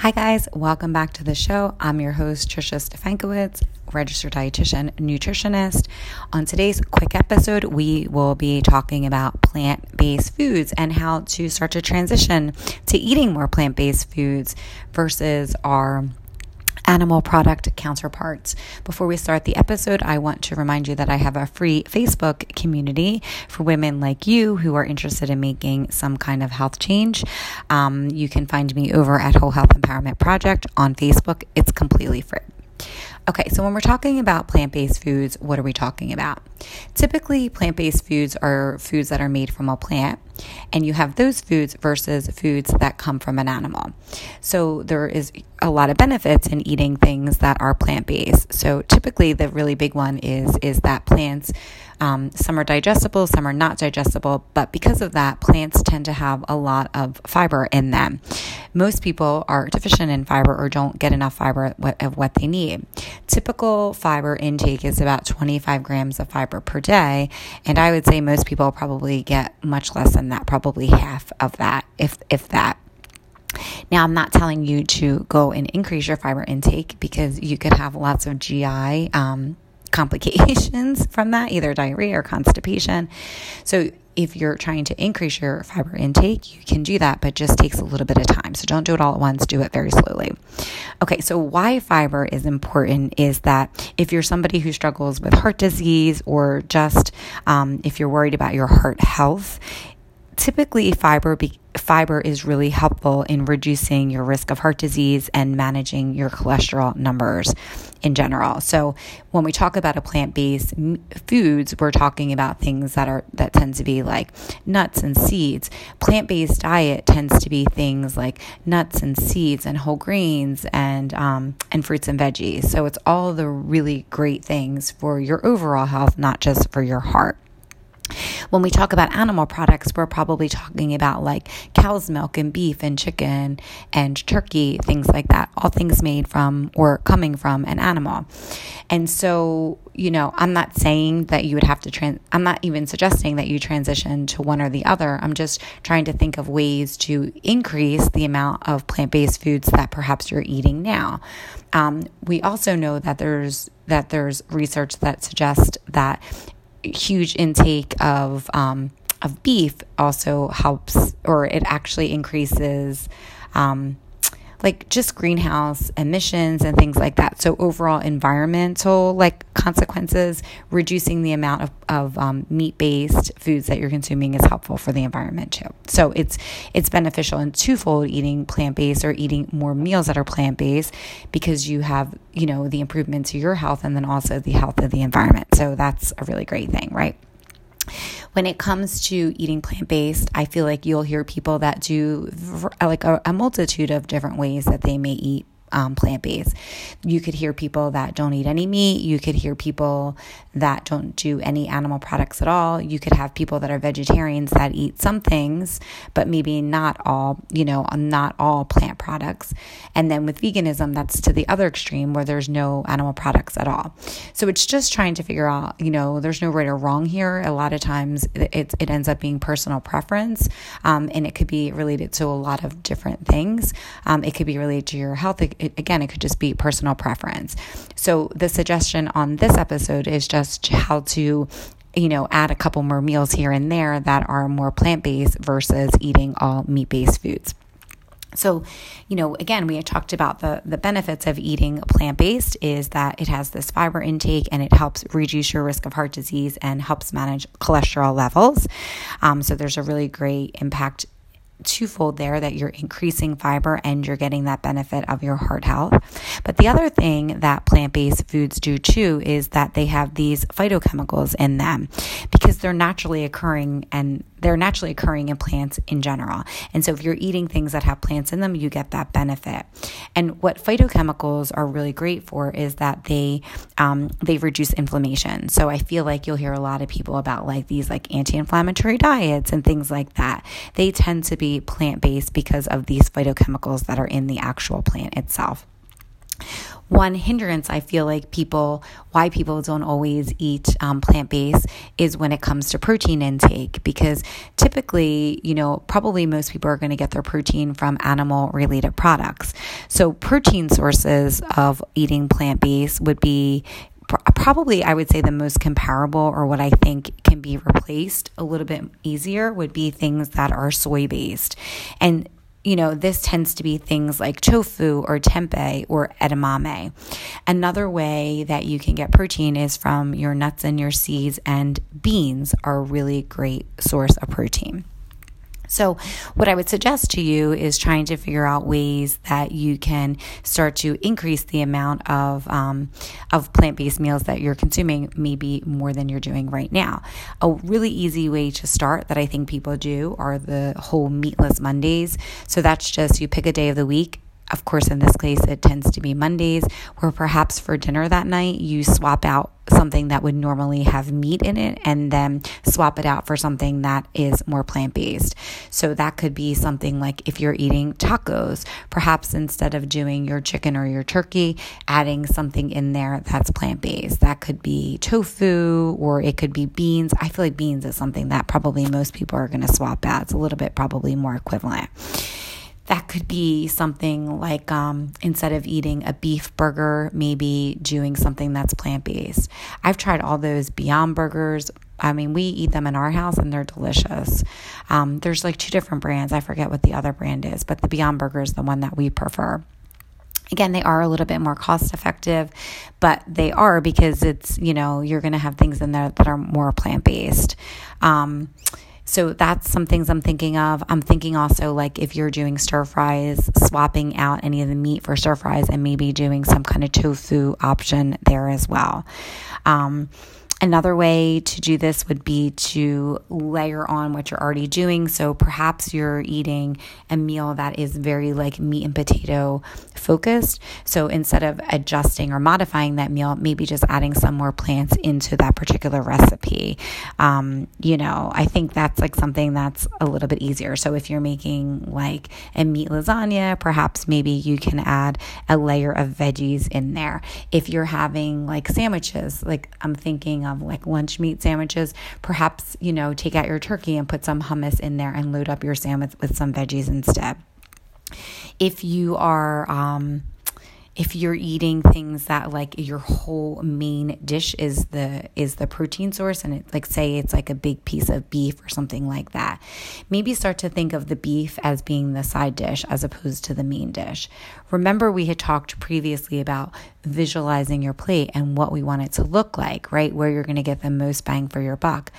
Hi, guys. Welcome back to the show. I'm your host, Trisha Stefankowitz, registered dietitian, nutritionist. On today's quick episode, we will be talking about plant based foods and how to start to transition to eating more plant based foods versus our animal product counterparts. Before we start the episode, I want to remind you that I have a free Facebook community for women like you who are interested in making some kind of health change. Um, you can find me over at Whole Health Empowerment Project on Facebook. It's completely free. Okay, so when we're talking about plant based foods, what are we talking about? Typically, plant based foods are foods that are made from a plant, and you have those foods versus foods that come from an animal. So, there is a lot of benefits in eating things that are plant based. So, typically, the really big one is, is that plants um, some are digestible, some are not digestible, but because of that, plants tend to have a lot of fiber in them. Most people are deficient in fiber or don't get enough fiber of what they need. Typical fiber intake is about 25 grams of fiber per day, and I would say most people probably get much less than that, probably half of that, if if that. Now, I'm not telling you to go and increase your fiber intake because you could have lots of GI um, complications from that, either diarrhea or constipation. So, if you're trying to increase your fiber intake, you can do that, but just takes a little bit of time. So don't do it all at once, do it very slowly. Okay, so why fiber is important is that if you're somebody who struggles with heart disease or just um, if you're worried about your heart health, typically fiber be- fiber is really helpful in reducing your risk of heart disease and managing your cholesterol numbers in general. So when we talk about a plant-based foods, we're talking about things that are that tend to be like nuts and seeds. Plant-based diet tends to be things like nuts and seeds and whole grains and um, and fruits and veggies. So it's all the really great things for your overall health, not just for your heart. When we talk about animal products, we're probably talking about like cow's milk and beef and chicken and turkey, things like that, all things made from or coming from an animal. And so, you know, I'm not saying that you would have to trans, I'm not even suggesting that you transition to one or the other. I'm just trying to think of ways to increase the amount of plant based foods that perhaps you're eating now. Um, we also know that there's that there's research that suggests that huge intake of um, of beef also helps, or it actually increases. Um, like just greenhouse emissions and things like that. So overall environmental like consequences, reducing the amount of, of um, meat based foods that you're consuming is helpful for the environment too. So it's it's beneficial in twofold eating plant based or eating more meals that are plant based because you have you know the improvement to your health and then also the health of the environment. So that's a really great thing, right? When it comes to eating plant based, I feel like you'll hear people that do like a, a multitude of different ways that they may eat um, plant based. You could hear people that don't eat any meat. You could hear people that don't do any animal products at all. You could have people that are vegetarians that eat some things, but maybe not all, you know, not all plant products. And then with veganism, that's to the other extreme where there's no animal products at all. So it's just trying to figure out, you know, there's no right or wrong here. A lot of times it, it ends up being personal preference, um, and it could be related to a lot of different things. Um, it could be related to your health. It, it, again, it could just be personal preference. So the suggestion on this episode is just how to you know, add a couple more meals here and there that are more plant based versus eating all meat based foods. So, you know, again, we had talked about the, the benefits of eating plant based is that it has this fiber intake and it helps reduce your risk of heart disease and helps manage cholesterol levels. Um, so, there's a really great impact twofold there that you're increasing fiber and you're getting that benefit of your heart health. But the other thing that plant based foods do too is that they have these phytochemicals in them because they're naturally occurring and they're naturally occurring in plants in general. And so if you're eating things that have plants in them, you get that benefit. And what phytochemicals are really great for is that they um, they reduce inflammation. So I feel like you'll hear a lot of people about like these like anti-inflammatory diets and things like that. They tend to be plant-based because of these phytochemicals that are in the actual plant itself. One hindrance I feel like people, why people don't always eat um, plant based is when it comes to protein intake, because typically, you know, probably most people are going to get their protein from animal related products. So, protein sources of eating plant based would be probably I would say the most comparable or what I think can be replaced a little bit easier would be things that are soy based. And you know, this tends to be things like tofu or tempeh or edamame. Another way that you can get protein is from your nuts and your seeds, and beans are a really great source of protein. So, what I would suggest to you is trying to figure out ways that you can start to increase the amount of um, of plant based meals that you're consuming, maybe more than you're doing right now. A really easy way to start that I think people do are the whole meatless Mondays. So that's just you pick a day of the week of course, in this case, it tends to be Mondays, where perhaps for dinner that night, you swap out something that would normally have meat in it and then swap it out for something that is more plant based. So that could be something like if you're eating tacos, perhaps instead of doing your chicken or your turkey, adding something in there that's plant based. That could be tofu or it could be beans. I feel like beans is something that probably most people are going to swap out. It's a little bit probably more equivalent. That could be something like um, instead of eating a beef burger, maybe doing something that's plant based. I've tried all those Beyond Burgers. I mean, we eat them in our house and they're delicious. Um, there's like two different brands. I forget what the other brand is, but the Beyond Burger is the one that we prefer. Again, they are a little bit more cost effective, but they are because it's, you know, you're going to have things in there that are more plant based. Um, so that's some things I'm thinking of. I'm thinking also like if you're doing stir fries, swapping out any of the meat for stir fries and maybe doing some kind of tofu option there as well. Um, Another way to do this would be to layer on what you're already doing. So perhaps you're eating a meal that is very like meat and potato focused. So instead of adjusting or modifying that meal, maybe just adding some more plants into that particular recipe. Um, you know, I think that's like something that's a little bit easier. So if you're making like a meat lasagna, perhaps maybe you can add a layer of veggies in there. If you're having like sandwiches, like I'm thinking of like lunch meat sandwiches, perhaps, you know, take out your turkey and put some hummus in there and load up your sandwich with some veggies instead. If you are, um, if you're eating things that like your whole main dish is the is the protein source and it like say it's like a big piece of beef or something like that maybe start to think of the beef as being the side dish as opposed to the main dish remember we had talked previously about visualizing your plate and what we want it to look like right? Where you're going to get the most bang for your buck.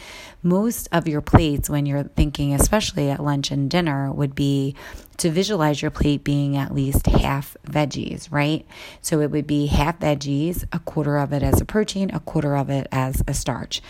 Most of your plates when you're thinking especially at lunch and dinner would be to visualize your plate being at least half veggies, right? So it would be half veggies, a quarter of it as a protein, a quarter of it as a starch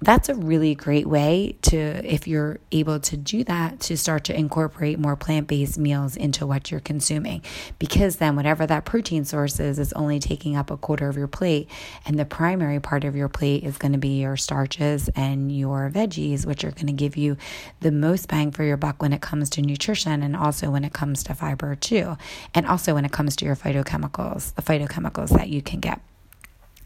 that's a really great way to, if you're able to do that, to start to incorporate more plant based meals into what you're consuming. Because then, whatever that protein source is, is only taking up a quarter of your plate. And the primary part of your plate is going to be your starches and your veggies, which are going to give you the most bang for your buck when it comes to nutrition and also when it comes to fiber, too. And also when it comes to your phytochemicals, the phytochemicals that you can get.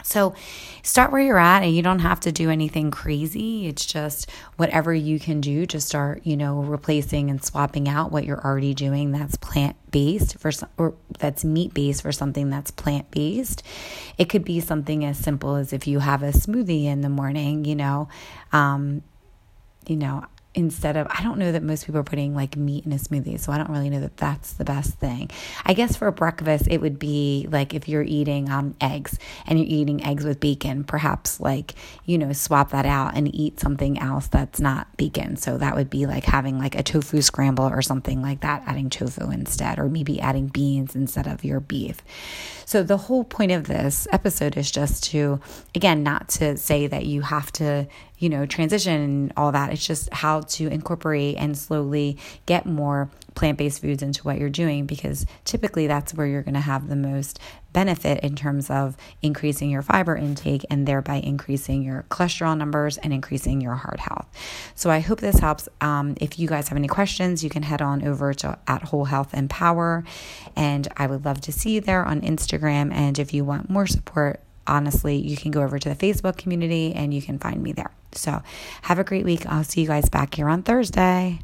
So start where you're at and you don't have to do anything crazy. It's just whatever you can do to start, you know, replacing and swapping out what you're already doing that's plant based for or that's meat based for something that's plant based. It could be something as simple as if you have a smoothie in the morning, you know, um, you know, instead of I don't know that most people are putting like meat in a smoothie, so I don't really know that that's the best thing. I guess for breakfast it would be like if you're eating um, eggs and you're eating eggs with bacon, perhaps like you know swap that out and eat something else that's not bacon. So that would be like having like a tofu scramble or something like that, adding tofu instead, or maybe adding beans instead of your beef. So the whole point of this episode is just to again not to say that you have to you know, transition and all that. It's just how to incorporate and slowly get more plant based foods into what you're doing because typically that's where you're going to have the most benefit in terms of increasing your fiber intake and thereby increasing your cholesterol numbers and increasing your heart health. So I hope this helps. Um, if you guys have any questions, you can head on over to at Whole Health Empower, and I would love to see you there on Instagram. And if you want more support, honestly, you can go over to the Facebook community and you can find me there. So have a great week. I'll see you guys back here on Thursday.